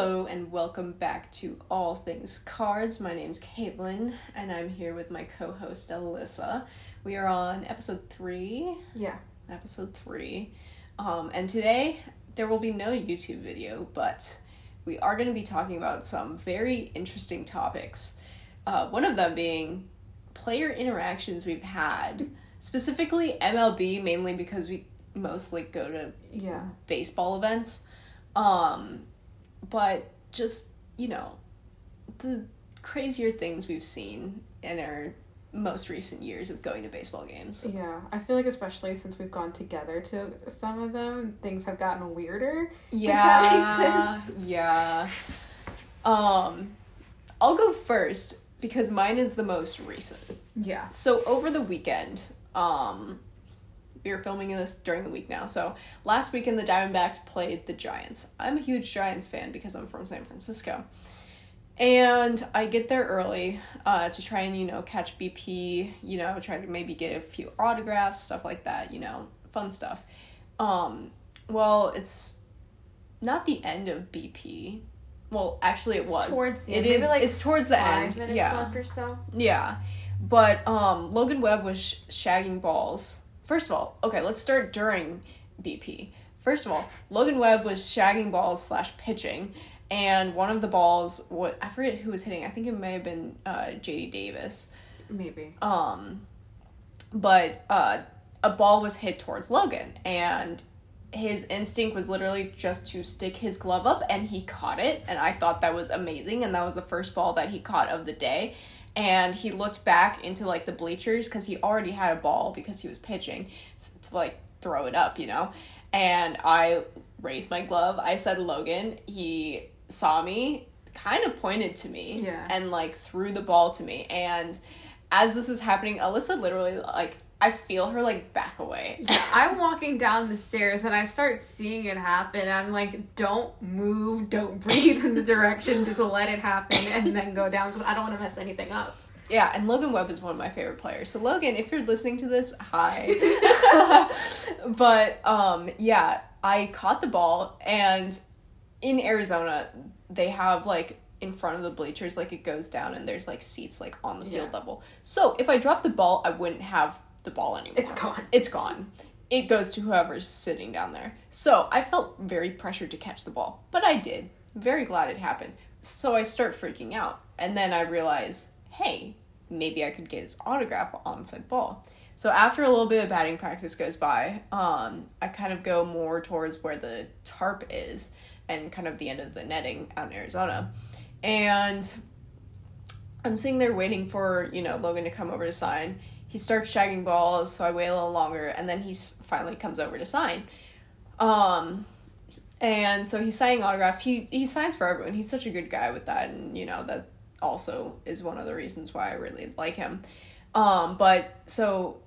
Hello and welcome back to All Things Kards. My name's Kaitlyn and I'm here with my co host Alyssa. We are on episode three. Yeah. Episode three. Um, and today there will be no YouTube video, but we are going to be talking about some very interesting topics. Uh, one of them being player interactions we've had, specifically MLB, mainly because we mostly go to Yeah. baseball events. Um, but just, you know, the crazier things we've seen in our most recent years of going to baseball games. Yeah. I feel like especially since we've gone together to some of them, things have gotten weirder. Yeah. that Yeah. Um, I'll go first because mine is the most recent. Yeah. So over the weekend, um, we are filming this during the week now. So last weekend, the Diamondbacks played the Giants. I'm a huge Giants fan because I'm from San Francisco. And I get there early uh, to try and, you know, catch BP, you know, try to maybe get a few autographs, stuff like that, you know, fun stuff. Um, well, it's not the end of BP. Well, actually, it It's was. towards the It end. is. Like, it's towards the end. minutes yeah. left or so. Yeah. But um Logan Webb was sh- shagging balls. First of all, okay, let's start during BP. First of all, Logan Webb was shagging balls slash pitching, and one of the balls, what I forget who was hitting. I think it may have been uh, J.D. Davis. Maybe. Um, but uh, a ball was hit towards Logan, and his instinct was literally just to stick his glove up, and he caught it. And I thought that was amazing, and that was the first ball that he caught of the day. And he looked back into like the bleachers because he already had a ball because he was pitching to like throw it up, you know. And I raised my glove. I said Logan. He saw me, kind of pointed to me, Yeah. and like threw the ball to me. And as this is happening, Alyssa literally like I feel her like back away. I'm walking down the stairs and I start seeing it happen. I'm like, don't move, don't breathe in the direction, just let it happen and then go down because I don't want to mess anything up. Yeah, and Logan Webb is one of my favorite players. So Logan, if you're listening to this, hi. but um yeah, I caught the ball and in Arizona they have like in front of the bleachers like it goes down and there's like seats like on the field Yeah. level. So if I dropped the ball, I wouldn't have the ball anymore. It's gone. It's gone. It goes to whoever's sitting down there. So I felt very pressured to catch the ball, but I did. Very glad it happened. So I start freaking out, and then I realize, hey, maybe I could get his autograph on said ball. So after a little bit of batting practice goes by, um, I kind of go more towards where the tarp is and kind of the end of the netting out in Arizona. And I'm sitting there waiting for, you know, Logan to come over to sign. He starts shagging balls, so I wait a little longer, and then he finally comes over to sign. Um, and so he's signing autographs. He he signs for everyone. He's such a good guy with that, and you know that also is one of the reasons why I really like him. Um, but so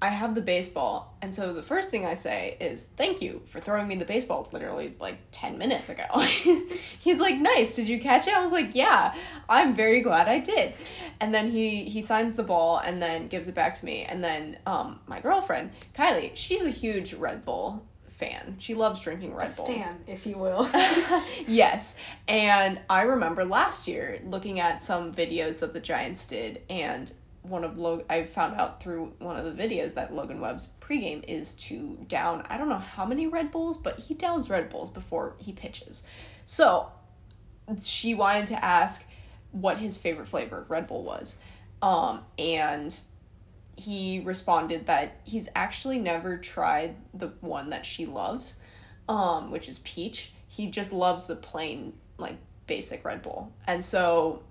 I have the baseball, and so the first thing I say is thank you for throwing me the baseball literally like 10 minutes ago. He's like, "Nice. Did you catch it?" I was like, "Yeah. I'm very glad I did." And then he he signs the ball and then gives it back to me. And then um my girlfriend, Kylie, she's a huge Red Bull fan. She loves drinking Red Bulls. Stan, if you will. yes. And I remember last year looking at some videos that the Giants did, and one of Log- I found out through one of the videos that Logan Webb's pregame is to down I don't know how many Red Bulls, but he downs Red Bulls before he pitches. So she wanted to ask what his favorite flavor of Red Bull was. Um, and he responded that he's actually never tried the one that she loves, um, which is peach. He just loves the plain, like, basic Red Bull. And so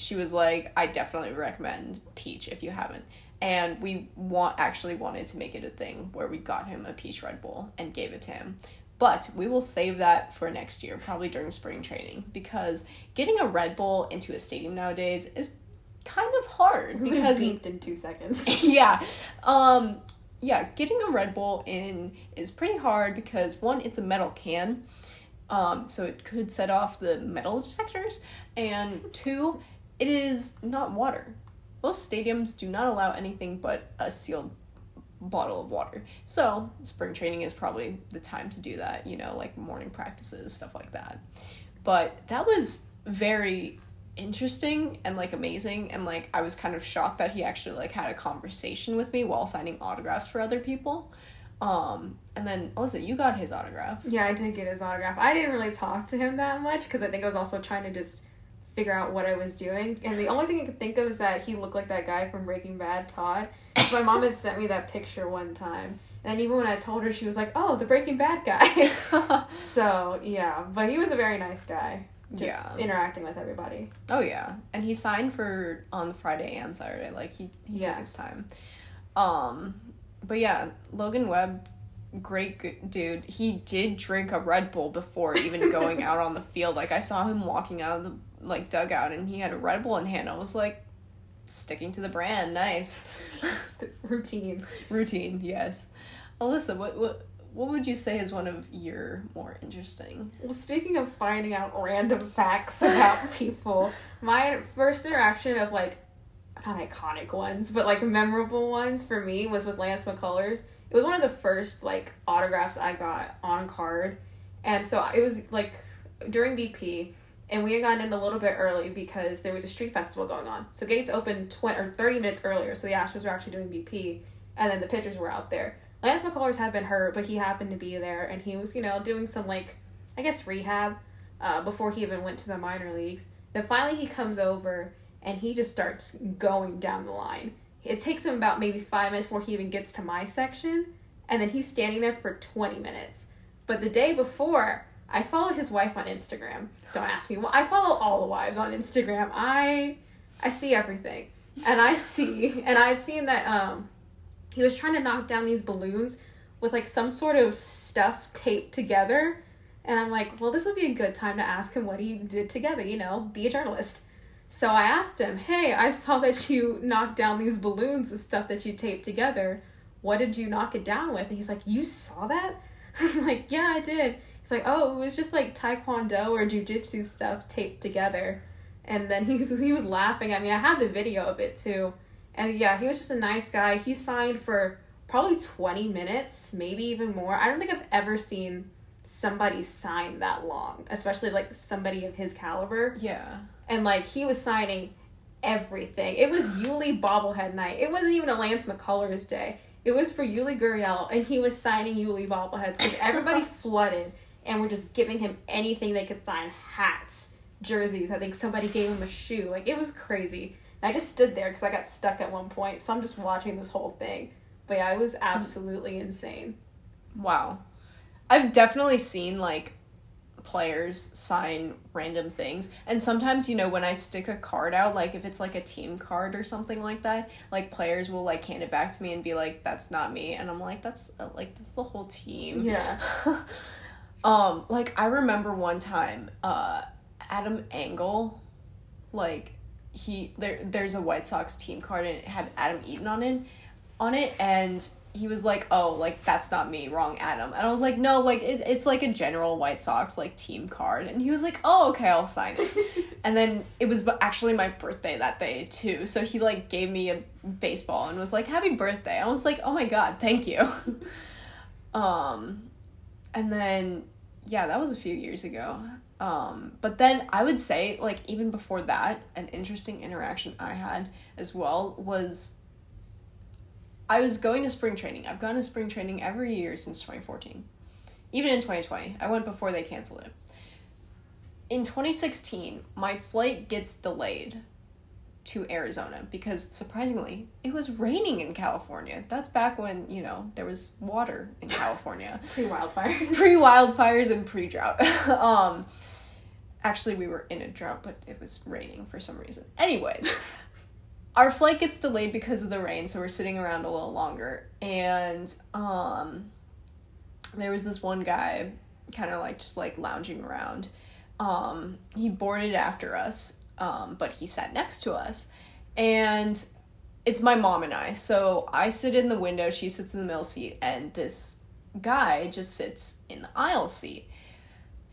she was like, I definitely recommend peach if you haven't. And we want actually wanted to make it a thing where we got him a peach Red Bull and gave it to him. But we will save that for next year, probably during spring training, because getting a Red Bull into a stadium nowadays is kind of hard because beeped in two seconds. yeah. Um yeah, getting a Red Bull in is pretty hard because one, it's a metal can. Um, so it could set off the metal detectors. And two, it is not water. Most stadiums do not allow anything but a sealed bottle of water. So spring training is probably the time to do that, you know, like morning practices, stuff like that. But that was very interesting and like amazing and like I was kind of shocked that he actually like had a conversation with me while signing autographs for other people. Um and then Alyssa, you got his autograph. Yeah, I did get his autograph. I didn't really talk to him that much because I think I was also trying to just figure out what I was doing. And the only thing I could think of is that he looked like that guy from Breaking Bad, Todd. My mom had sent me that picture one time. And even when I told her, she was like, "Oh, the Breaking Bad guy." so yeah, but he was a very nice guy. Just Yeah. interacting with everybody. Oh yeah, and he signed for on Friday and Saturday. Like he he Yeah. took his time. Um, but yeah, Logan Webb, great g- dude. He did drink a Red Bull before even going out on the field. Like I saw him walking out of the like dugout, and he had a Red Bull in hand. I was like, sticking to the brand, nice Routine. routine. Yes, Alyssa, what what. What would you say is one of your more interesting? Well, speaking of finding out random facts about people, my first interaction of like not iconic ones, but like memorable ones for me was with Lance McCullers. It was one of the first like autographs I got on card, and so it was like during BP, and we had gotten in a little bit early because there was a street festival going on. So gates opened twenty or thirty minutes earlier, so the Astros were actually doing BP, and then the pitchers were out there. Lance McCullers had been hurt, but he happened to be there, and he was you know doing some like I guess rehab uh, before he even went to the minor leagues. Then finally he comes over and he just starts going down the line. It takes him about maybe five minutes before he even gets to my section, and then he's standing there for 20 minutes. But the day before, I follow his wife on Instagram. Don't ask me. Well, I follow all the wives on Instagram. I I see everything, and I see, and I've seen that um he was trying to knock down these balloons with like some sort of stuff taped together. And I'm like, well, this would be a good time to ask him what he did together, you know, be a journalist. So I asked him, hey, I saw that you knocked down these balloons with stuff that you taped together. What did you knock it down with? And he's like, you saw that? I'm like, yeah, I did. He's like, oh, it was just like taekwondo or jujitsu stuff taped together. And then he, he was laughing at me. I had the video of it too. And yeah, he was just a nice guy. He signed for probably 20 minutes, maybe even more. I don't think I've ever seen somebody sign that long, especially like somebody of his caliber. Yeah. And like he was signing everything. It was Yuli bobblehead night. It wasn't even a Lance McCullers day. It was for Yuli Gurriel, and he was signing Yuli bobbleheads because everybody flooded and we were just giving him anything they could sign hats, jerseys. I think somebody gave him a shoe. Like it was crazy. And I just stood there because I got stuck at one point, so I'm just watching this whole thing. But yeah, it was absolutely insane. Wow. I've definitely seen like players sign random things. And sometimes, you know, when I stick a card out, like if it's like a team card or something like that, like players will like hand it back to me and be like, that's not me. And I'm like, that's uh, like, that's the whole team. Yeah. um, like I remember one time, uh, Adam Engel, like he there there's a White Sox team card and it had Adam Eaton on it on it and he was like, "Oh, like that's not me, wrong Adam." And I was like, "No, like it, it's like a general White Sox like team card." And he was like, "Oh, okay, I'll sign it." and then it was actually my birthday that day too. So he like gave me a baseball and was like, "Happy birthday." I was like, "Oh my god, thank you." um and then yeah, that was a few years ago. Um, but then I would say, like, even before that, an interesting interaction I had as well was I was going to spring training. I've gone to spring training every year since 2014. Even in 2020. I went before they canceled it. In 2016, my flight gets delayed to Arizona because surprisingly, it was raining in California. That's back when, you know, there was water in California Pre wildfire. pre wildfires and pre drought. um, actually, we were in a drought, but it was raining for some reason. Anyways, our flight gets delayed because of the rain, so we're sitting around a little longer. And um, there was this one guy, kind of like just like lounging around. Um, he boarded after us, um, but he sat next to us, and it's my mom and I. So I sit in the window, she sits in the middle seat, and this guy just sits in the aisle seat.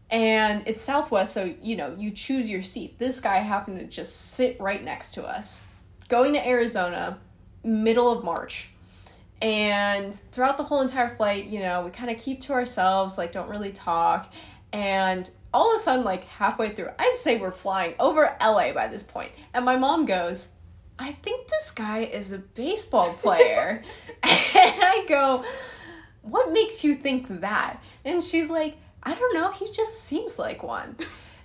And it's Southwest, so you know, you choose your seat. This guy happened to just sit right next to us. Going to Arizona, middle of March. And throughout the whole entire flight, you know, we kind of keep to ourselves, like, don't really talk. And all of a sudden, like halfway through, I'd say we're flying over LA by this point, and my mom goes, I think this guy is a baseball player. and I go, What makes you think that? And she's like, I don't know, he just seems like one.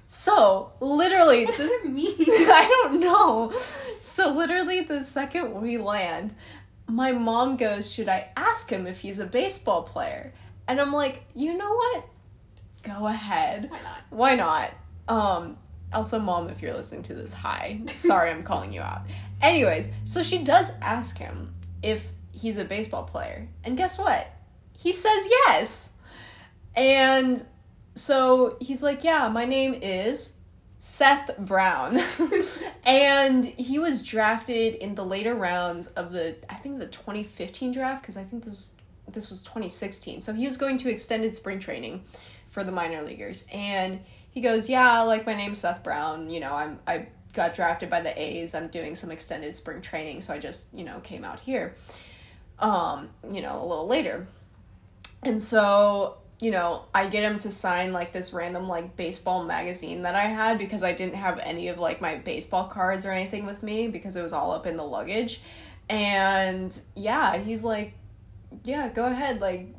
So, literally, What does it mean? I don't know. So literally the second we land, my mom goes, "Should I ask him if he's a baseball player?" And I'm like, "You know what? Go ahead. Why not? Why not?" Um also mom, if you're listening to this, hi. Sorry I'm calling you out. Anyways, so she does ask him if he's a baseball player. And guess what? He says yes. And so he's like, "Yeah, my name is Seth Brown. and he was drafted in the later rounds of the I think the 2015 draft because I think this this was 2016. So he was going to extended spring training for the minor leaguers and he goes, "Yeah, like my name's Seth Brown, you know, I'm I got drafted by the A's. I'm doing some extended spring training, so I just, you know, came out here." Um, you know, a little later. And so, you know, I get him to sign like this random like baseball magazine that I had because I didn't have any of like my baseball cards or anything with me because it was all up in the luggage. And yeah, he's like, yeah, go ahead. Like,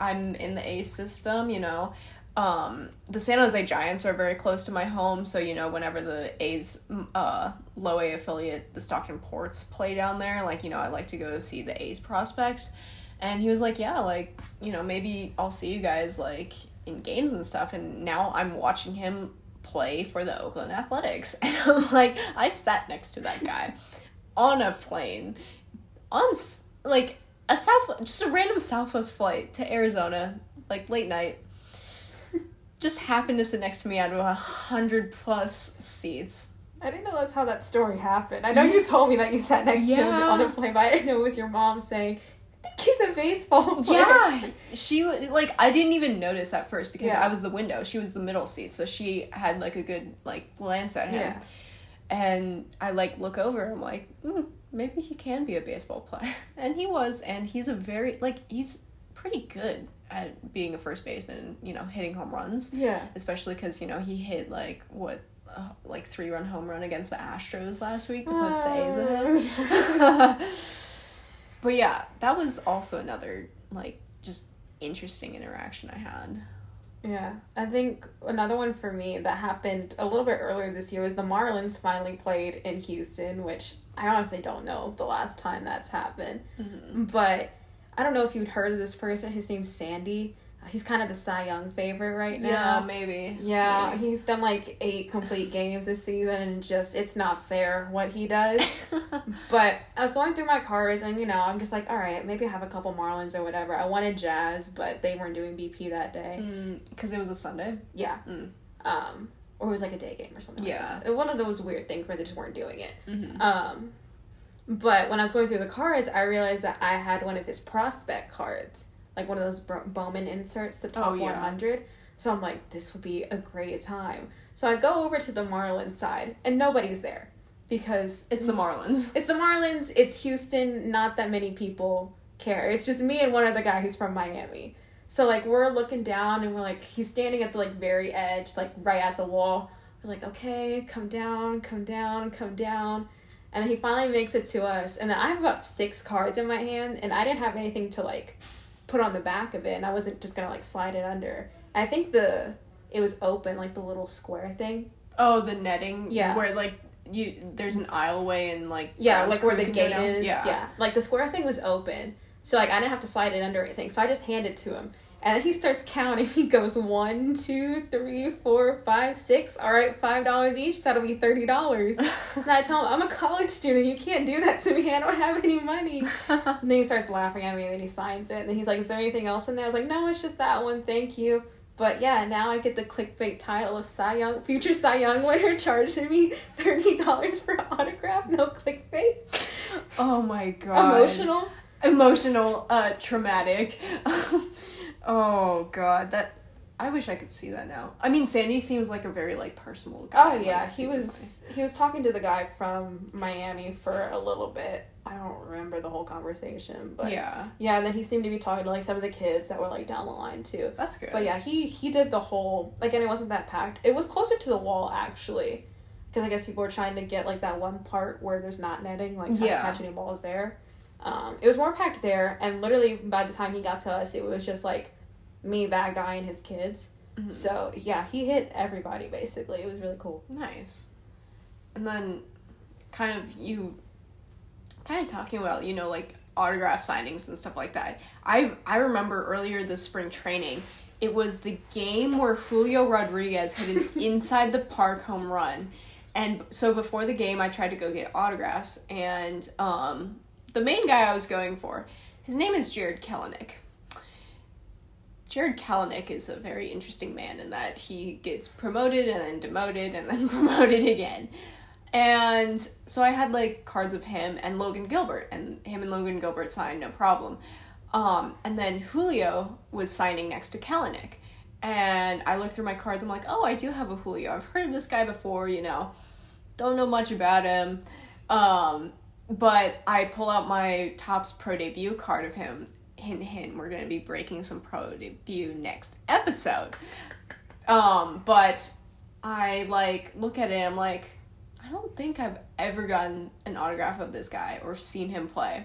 I'm in the A system, you know. Um, the San Jose Giants are very close to my home, so you know, whenever the A's uh, low A affiliate, the Stockton Ports, play down there, like, you know, I like to go see the A's prospects. And he was like, Yeah, like, you know, maybe I'll see you guys like in games and stuff. And now I'm watching him play for the Oakland Athletics. And I'm like, I sat next to that guy on a plane, on like a South, just a random Southwest flight to Arizona, like late night. Just happened to sit next to me out of a hundred plus seats. I didn't know that's how that story happened. I know you told me that you sat next to him on a plane, but I didn't know it was your mom saying, I he's a baseball player. Yeah, she like I didn't even notice at first because Yeah. I was the window. She was the middle seat, so she had like a good like glance at him. Yeah. And I like look over. I'm like, mm, maybe he can be a baseball player, and he was. And he's a very like he's pretty good at being a first baseman. and, You know, hitting home runs, Yeah. especially because you know he hit like what. Uh, like three run home run against the Astros last week to put the A's ahead. but yeah, that was also another like just interesting interaction I had. Yeah, I think another one for me that happened a little bit earlier this year was the Marlins finally played in Houston, which I honestly don't know the last time that's happened. Mm-hmm. But I don't know if you'd heard of this person. His name's Sandy. He's kind of the Cy Young favorite right now. Yeah, maybe. Yeah, Maybe. he's done like eight complete games this season, and just it's not fair what he does. But I was going through my cards, and you know, I'm just like, all right, maybe I have a couple Marlins or whatever. I wanted Jazz, but they weren't doing BP that day. Because it was a Sunday. Yeah. Mm. Um, or it was like a day game or something. Yeah. Like. One of those weird things where they just weren't doing it. Mm-hmm. Um, but when I was going through the cards, I realized that I had one of his prospect cards, like one of those Bowman inserts, the oh, top Oh, yeah. 100. So I'm like, this would be a great time. So I go over to the Marlins side, and nobody's there because It's the Marlins. it's the Marlins. It's Houston. Not that many people care. It's just me and one other guy who's from Miami. So like we're looking down and we're like he's standing at the like very edge, like right at the wall. We're like, okay, come down, come down, come down. And then he finally makes it to us. And then I have about six cards in my hand and I didn't have anything to like put on the back of it and I wasn't just gonna like slide it under. I think the it was open, like the little square thing. Oh, the netting. Yeah. Where like you there's an aisleway and like Yeah, like where the gate is. Yeah. yeah, Like the square thing was open. So like I didn't have to slide it under anything. So I just handed it to him. And then he starts counting. He goes one, two, three, four, five, six. All right, five dollars each. So that'll be thirty dollars. and I tell him, I'm a college student. You can't do that to me. I don't have any money. And then he starts laughing at me and then he signs it. And then he's like, Is there anything else in there? I was like, No, it's just that one. Thank you. But yeah, now I get the clickbait title of Cy Young, future Cy Young winner, charging me thirty dollars for an autograph. No clickbait. oh my god. Emotional. Emotional. Uh, traumatic. Oh god, that I wish I could see that now. I mean, Sandy seems like a very like personal guy. Oh like, yeah, he super was he was talking to the guy from Miami for a little bit. I don't remember the whole conversation, but yeah, yeah, and then he seemed to be talking to like some of the kids that were like down the line too. that's good. But yeah, he he did the whole like, and it wasn't that packed. It was closer to the wall actually, because I guess people were trying to get like that one part where there's not netting, like Yeah. catch any balls there. Um, it was more packed there, and literally by the time he got to us, it was just like me, that guy, and his kids. Mhm. So yeah, he hit everybody basically. It was really cool. Nice. And then, kind of you, kind of talking about you know like autograph signings and stuff like that. I I remember earlier this spring training, it was the game where Julio Rodriguez hit an inside the park home run, and so before the game I tried to go get autographs, and um, the main guy I was going for, his name is Jarred Kelenic. Jarred Kelenic is a very interesting man in that he gets promoted and then demoted and then promoted again. And so I had like cards of him and Logan Gilbert, and him and Logan Gilbert signed no problem. Um, and then Julio was signing next to Kelenic. And I looked through my cards, I'm like, oh, I do have a Julio. I've heard of this guy before, you know, don't know much about him. Um, but I pull out my Topps Pro Debut card of him. Hint, hint, we're going to be breaking some Pro Debut next episode. Um, but I like look at it I'm like, I don't think I've ever gotten an autograph of this guy or seen him play.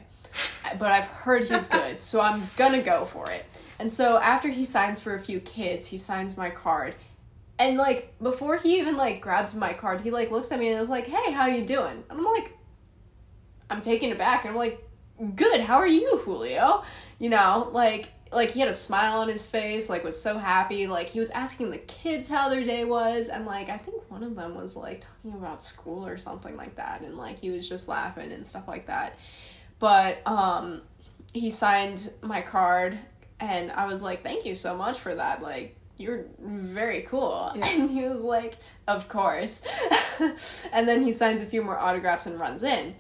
But I've heard he's good, so I'm gonna go for it. And so after he signs for a few kids, he signs my card. And like before he even like grabs my card, he like looks at me and is like, "Hey, how you doing?" And I'm like, I'm taken aback, and I'm like, "Good, how are you, Julio?" You know, like like he had a smile on his face, like was so happy. Like he was asking the kids how their day was, and like I think one of them was like talking about school or something like that, and like he was just laughing and stuff like that. But um, he signed my card, and I was like, "Thank you so much for that." Like you're very cool. Yeah. And he was like, Of course. and then he signs a few more autographs and runs in.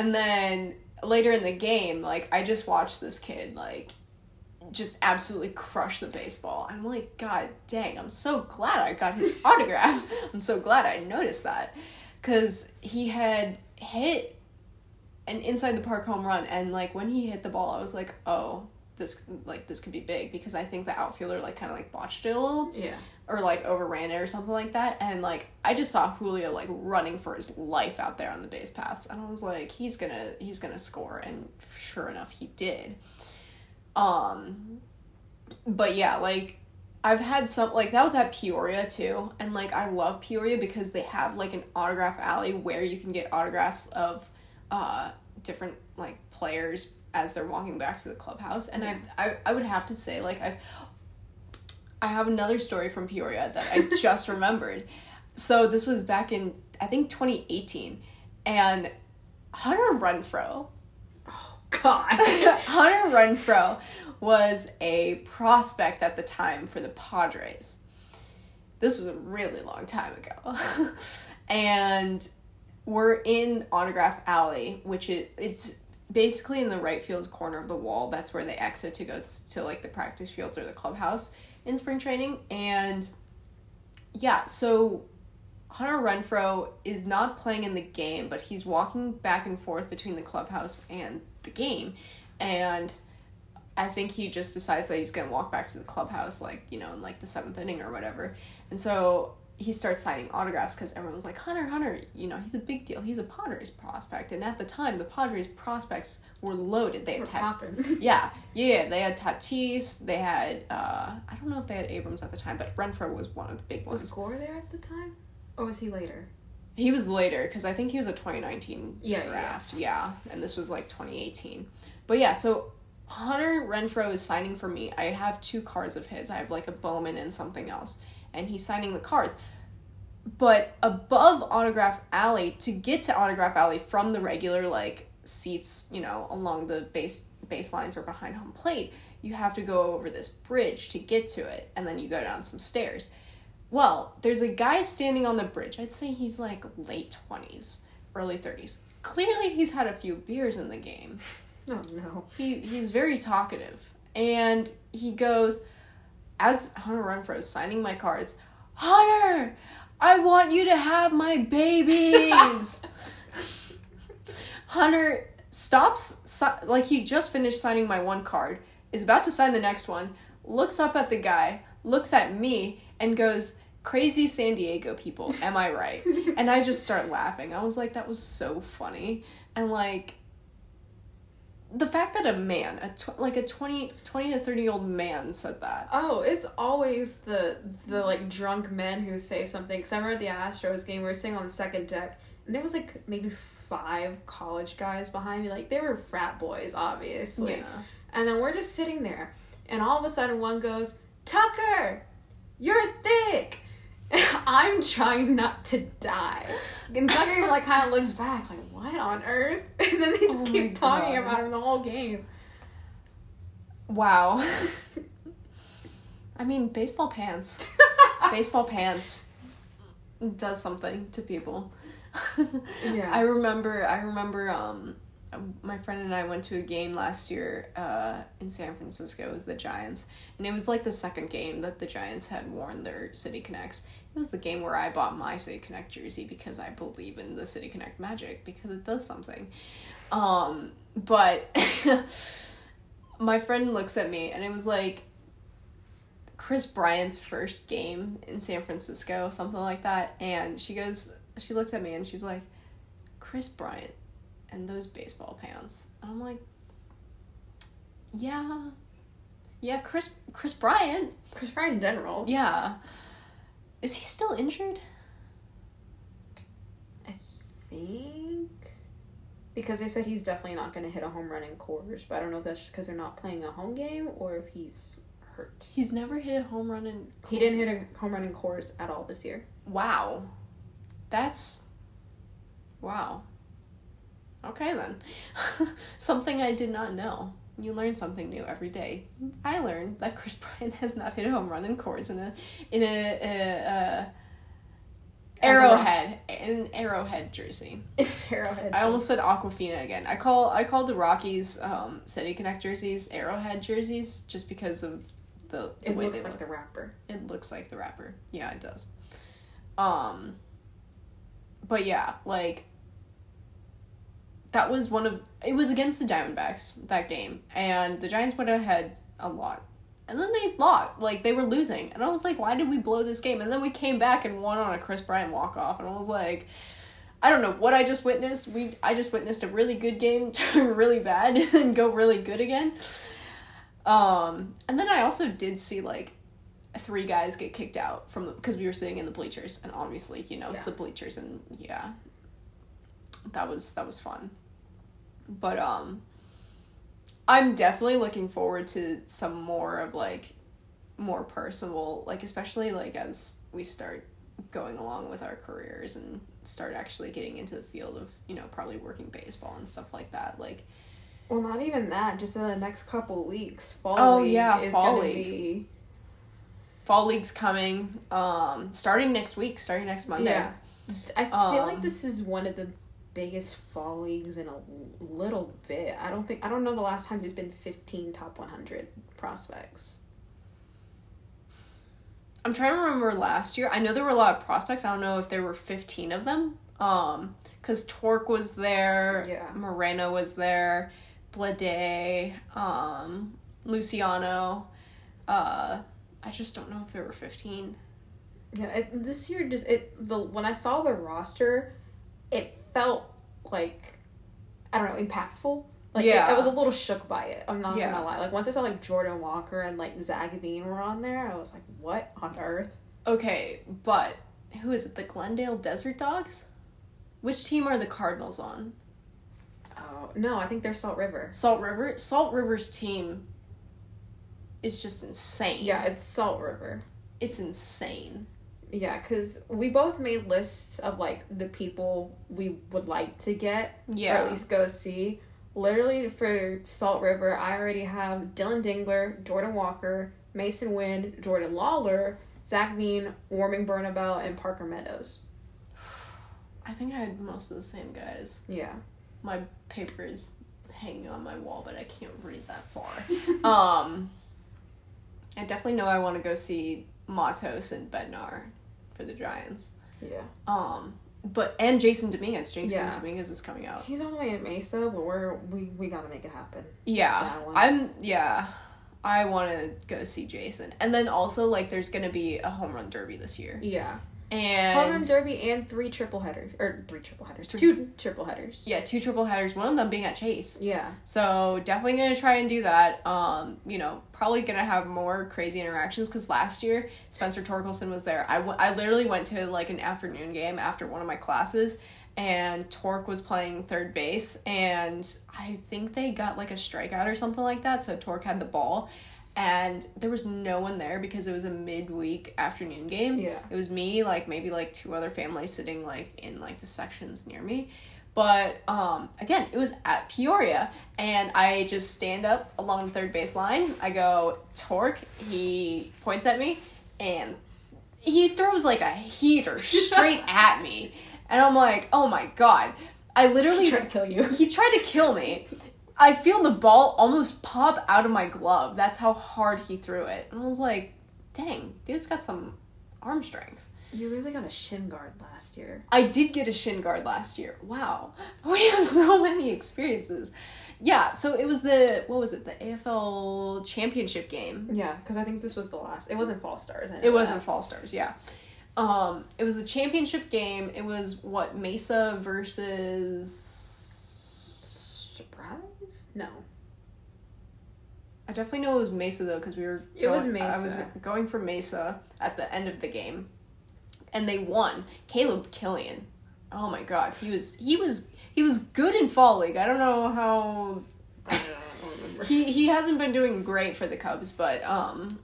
And then later in the game, like, I just watched this kid, like, just absolutely crush the baseball. I'm like, God dang, I'm so glad I got his autograph. I'm so glad I noticed that. Because he had hit an inside the park home run, and, like, when he hit the ball, I was like, oh, this like this could be big because I think the outfielder like kind of like botched it a little Yeah. or like overran it or something like that. And like I just saw Julio like running for his life out there on the base paths, and I was like, he's gonna he's gonna score, and sure enough, he did. Um, but yeah, like I've had some like that was at Peoria too, and like I love Peoria because they have like an autograph alley where you can get autographs of uh different like players as they're walking back to the clubhouse and I've, I I would have to say like I've I have another story from Peoria that I just remembered. So this was back in I think 2018 and Hunter Renfroe oh God. Hunter Renfroe was a prospect at the time for the Padres. This was a really long time ago. and we're in Autograph Alley, which is it's basically in the right field corner of the wall. That's where they exit to go to like the practice fields or the clubhouse in spring training. And yeah, so Hunter Renfroe is not playing in the game, but he's walking back and forth between the clubhouse and the game. And I think he just decides that he's to walk back to the clubhouse, like, you know, in like the seventh inning or whatever. And so he starts signing autographs because everyone's like, Hunter, Hunter, you know, he's a big deal. He's a Padres prospect. And at the time, the Padres prospects were loaded. They had Tat- yeah, yeah, they had Tatis. They had, uh, I don't know if they had Abrams at the time, but Renfroe was one of the big Was ones. Gore there at the time? Or was he later? He was later because I think he was a 2019 Yeah, yeah. draft. Yeah. and this was like 2018. But yeah, so Hunter Renfroe is signing for me. I have two cards of his. I have like a Bowman and something else, and he's signing the cards. But above Autograph Alley, to get to Autograph Alley from the regular like seats, you know, along the base baselines or behind home plate, you have to go over this bridge to get to it, and then you go down some stairs. Well, there's a guy standing on the bridge. I'd say he's like late 20s, early 30s. Clearly, he's had a few beers in the game. Oh no. He he's very talkative, and he goes, as Hunter Renfroe is signing my cards, Hunter, I want you to have my babies. Hunter stops, si- like he just finished signing my one card, is about to sign the next one, looks up at the guy, looks at me, and goes, Crazy San Diego people, am I right? and I just start laughing. I was like, that was so funny. And like, the fact that a man, a tw- like a 20, 20 to 30 year old man said that. Oh, it's always the the like drunk men who say something. Because I remember at the Astros game, we were sitting on the second deck, and there was like maybe five college guys behind me. Like they were frat boys, obviously. Yeah. And then we're just sitting there, and all of a sudden one goes, Tucker, you're thick. I'm trying not to die. And Tucker like kind of looks back, like, what on earth? And then they just Oh keep talking God. about him the whole game. Wow. I mean, baseball pants. baseball pants does something to people. Yeah. I remember I remember um my friend and I went to a game last year uh, in San Francisco. It was the Giants, and it was like the second game that the Giants had worn their City Connects. It was the game where I bought my City Connect jersey because I believe in the City Connect magic because it does something. Um, but my friend looks at me and it was like Kris Bryant's first game in San Francisco, something like that, and she goes, she looks at me and she's like, Kris Bryant and those baseball pants. And I'm like, yeah, yeah, Kris Kris Bryant, Kris Bryant in general. yeah. Is he still injured? I think because they said he's definitely not going to hit a home run in Coors, but I don't know if that's just because they're not playing a home game or if he's hurt. He's never hit a home run in. He didn't hit a home run in Coors at all this year. Wow, that's wow. Okay then, something I did not know. You learn something new every day. I learned that Kris Bryant has not hit a home run in Coors in a in a, a, a a Arrowhead an Arrowhead jersey. Arrowhead. I almost said Aquafina again. I call I call the Rockies um, City Connect jerseys Arrowhead jerseys just because of the, the It way looks they like look. the rapper. It looks like the rapper. Yeah, it does. Um but yeah, like that was one of it was against the Diamondbacks that game and the Giants went ahead a lot. And then they lost. Like they were losing. And I was like, why did we blow this game? And then we came back and won on a Kris Bryant walk off and I was like I don't know what I just witnessed. We I just witnessed a really good game turn really bad and go really good again. Um, and then I also did see like three guys get kicked out from because we were sitting in the bleachers, and obviously you know it's the bleachers, and yeah, that was that was fun. But um, I'm definitely looking forward to some more of like more personal, like especially like as we start going along with our careers and start actually getting into the field of you know probably working baseball and stuff like that like Well, not even that. Just in the next couple weeks, fall Oh, league yeah, is fall league. be fall league's coming um starting next week starting next monday yeah. I feel like Um, this is one of the biggest fall leagues in a little bit. I don't think I don't know the last time there's been fifteen top one hundred prospects. i'm trying to remember last year i know there were a lot of prospects i don't know if there were 15 of them um because Tork was there Yeah. moreno was there blade um luciano uh i just don't know if there were 15 Yeah, it, this year just it the when I saw the roster, it felt like I don't know impactful. Like Yeah. I was a little shook by it. I'm not Yeah. gonna lie. Like once I saw like Jordan Walker and like Zac Veen were on there, I was like, what on earth? okay but who is it the glendale desert dogs which team are the cardinals on Oh no, I think they're Salt River. Salt River. Salt River's team is just insane. Yeah, it's Salt River. It's insane. Yeah, because we both made lists of like the people we would like to get yeah. or at least go see. Literally for Salt River, I already have Dillon Dingler, Jordan Walker, Masyn Winn, Jordan Lawlar, Zac Veen, Warming Bernabel, and Parker Meadows. I think I had most of the same guys. Yeah. My paper is hanging on my wall, but I can't read that far. um I definitely know I want to go see Matos and Bednar for the Giants. Yeah. Um, but and Jasson Dominguez. Jasson Yeah. Dominguez is coming out. He's on the way in Mesa, but we're we, we gotta make it happen. Yeah, I'm. Yeah, I want to go see Jasson, and then also like there's gonna be a home run derby this year, Yeah. And Home run derby and three triple headers or three triple headers, Three- two triple headers. yeah, two triple headers. One of them being at Chase. Yeah. So definitely gonna try and do that. Um, you know, probably gonna have more crazy interactions because last year Spencer Torkelson was there. I, w- I literally went to like an afternoon game after one of my classes, and Tork was playing third base, and I think they got like a strikeout or something like that. So Tork had the ball, and there was no one there because it was a midweek afternoon game. Yeah. It was me, like maybe like two other families sitting like in like the sections near me. But um, again, it was at Peoria, and I just stand up along the third base line. I go Tork. He points at me, and he throws like a heater straight at me, and I'm like, oh my god! I literally he tried to kill you. he tried to kill me. I feel the ball almost pop out of my glove. That's how hard he threw it, and I was like, dang, dude's got some arm strength. You really got a shin guard last year. I did get a shin guard last year. Wow. We have so many experiences. Yeah, so it was the what was it? The AFL championship game. Yeah, because I think this was the last. It wasn't Fall Stars. It wasn't that. Fall Stars, yeah. Um it was the championship game. It was what Mesa versus. No. I definitely know it was Mesa though because we were It was going- I was going for Mesa at the end of the game. And they won. Caleb Killian. Oh my god, he was he was he was good in fall league. I don't know how I don't remember. he he hasn't been doing great for the Cubs, but um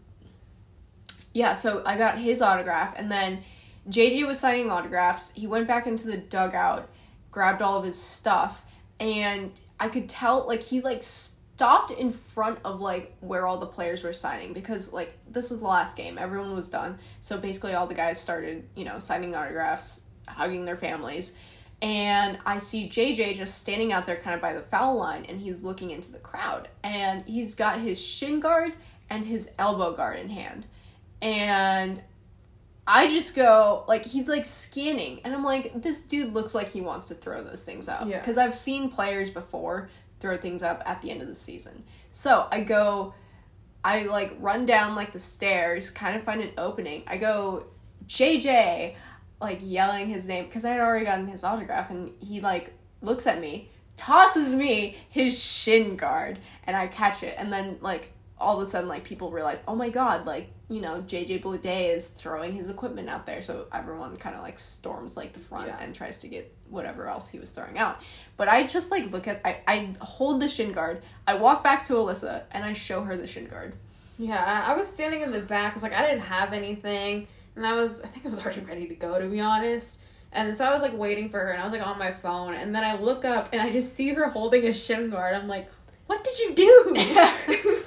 yeah, so I got his autograph and then JJ was signing autographs. He went back into the dugout, grabbed all of his stuff, and I could tell like he like stopped in front of like where all the players were signing because like this was the last game. Everyone was done. So basically all the guys started, you know, signing autographs, hugging their families. And I see JJ just standing out there kind of by the foul line and he's looking into the crowd. And he's got his shin guard and his elbow guard in hand. And I just go, like, he's like scanning. And I'm like, this dude looks like he wants to throw those things up. Yeah. Because I've seen players before throw things up at the end of the season. So I go, I like run down like the stairs, kind of find an opening. I go, JJ, like yelling his name because I had already gotten his autograph, and he like looks at me, tosses me his shin guard, and I catch it, and then like all of a sudden like people realize, oh my god, like you know JJ Bleday is throwing his equipment out there, so everyone kind of like storms like the front Yeah. and tries to get whatever else he was throwing out. But I just like look at I I hold the shin guard, I walk back to Alyssa, and I show her the shin guard. Yeah, I I was standing in the back. It's like I didn't have anything, and I was I think I was already ready to go to be honest. And so I was like waiting for her, and I was like on my phone, and then I look up and I just see her holding a shin guard. I'm like, what did you do?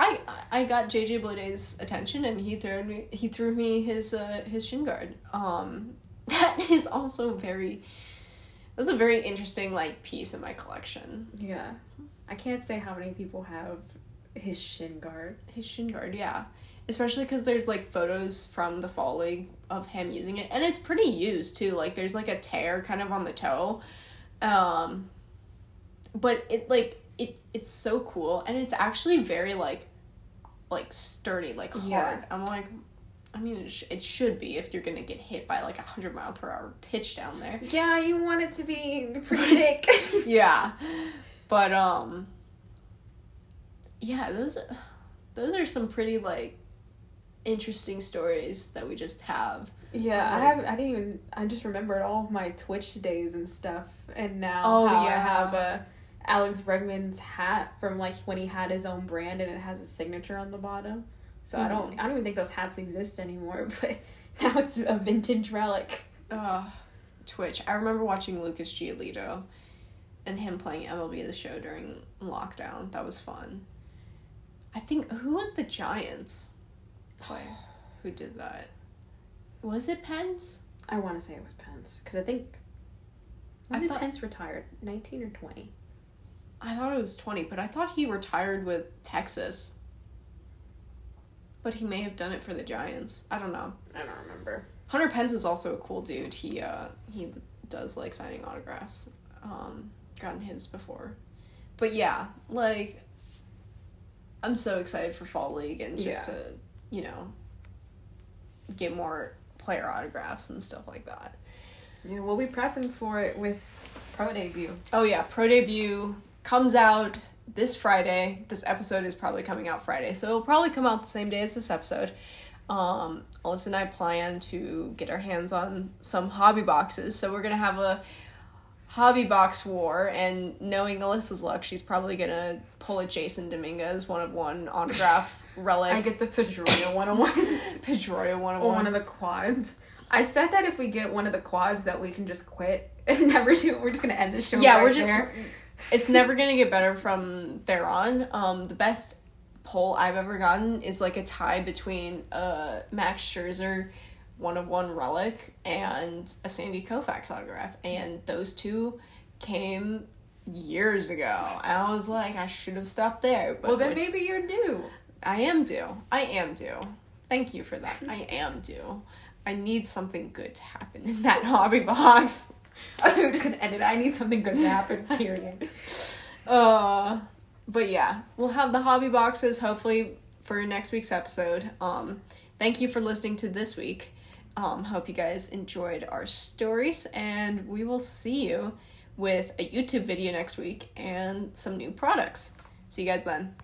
I I got JJ Bleday's attention and he threw me he threw me his uh, his shin guard. Um, that is also very that's a very interesting like piece in my collection. yeah, I can't say how many people have his shin guard. His shin guard, yeah. Especially because there's like photos from the fall league of him using it, and it's pretty used too. Like there's like a tear kind of on the toe, um, but it like it it's so cool, and it's actually very like like sturdy, like hard. Yeah. I'm like, I mean, it, sh- it should be if you're gonna get hit by like a hundred mile per hour pitch down there. Yeah, you want it to be pretty thick. yeah, but um, yeah, those those are some pretty like interesting stories that we just have. Yeah, I have. I didn't even. I just remembered all of my Twitch days and stuff, and now Oh, how I yeah. have uh, Alex Bregman's hat from like when he had his own brand, and it has his signature on the bottom. So I don't. I don't even think those hats exist anymore. But now it's a vintage relic. Uh, Twitch. I remember watching Lucas Giolito and him playing MLB the Show during lockdown. That was fun. I think who was the Giants player who did that? Was it Pence? I want to say it was Pence because I think. When I did thought- Pence retired? Nineteen or twenty? I thought it was 20, but I thought he retired with Texas. but he may have done it for the Giants. I don't know. I don't remember. Hunter Pence is also a cool dude. He uh he does like signing autographs. Um, gotten his before, but yeah, like I'm so excited for fall league and just Yeah. to you know get more player autographs and stuff like that. Yeah, we'll be prepping for it with pro debut. Oh yeah, pro debut comes out this Friday. This episode is probably coming out Friday, so it'll probably come out the same day as this episode. Um, Alyssa and I plan to get our hands on some hobby boxes, so we're gonna have a hobby box war. And knowing Alyssa's luck, she's probably gonna pull a Jasson Dominguez one of one autograph relic. I get the Pedroia 101 Pedroia one Pedroia one of one one. of the quads. I said that if we get one of the quads that we can just quit and never do. We're just gonna end the show Yeah, right we're just. there. It's never gonna get better from there on. Um, the best poll I've ever gotten is like a tie between uh Max Scherzer one of one relic and a Sandy Koufax autograph, and those two came years ago. And I was like, I should have stopped there. But Well, then maybe you're due. I am due. I am due. Thank you for that. I am due. I need something good to happen in that hobby box. we're just gonna end it. I need something good to happen. Period. Uh, but yeah, we'll have the hobby boxes hopefully for next week's episode. Um, thank you for listening to this week. Um, hope you guys enjoyed our stories, and we will see you with a YouTube video next week and some new products. See you guys then.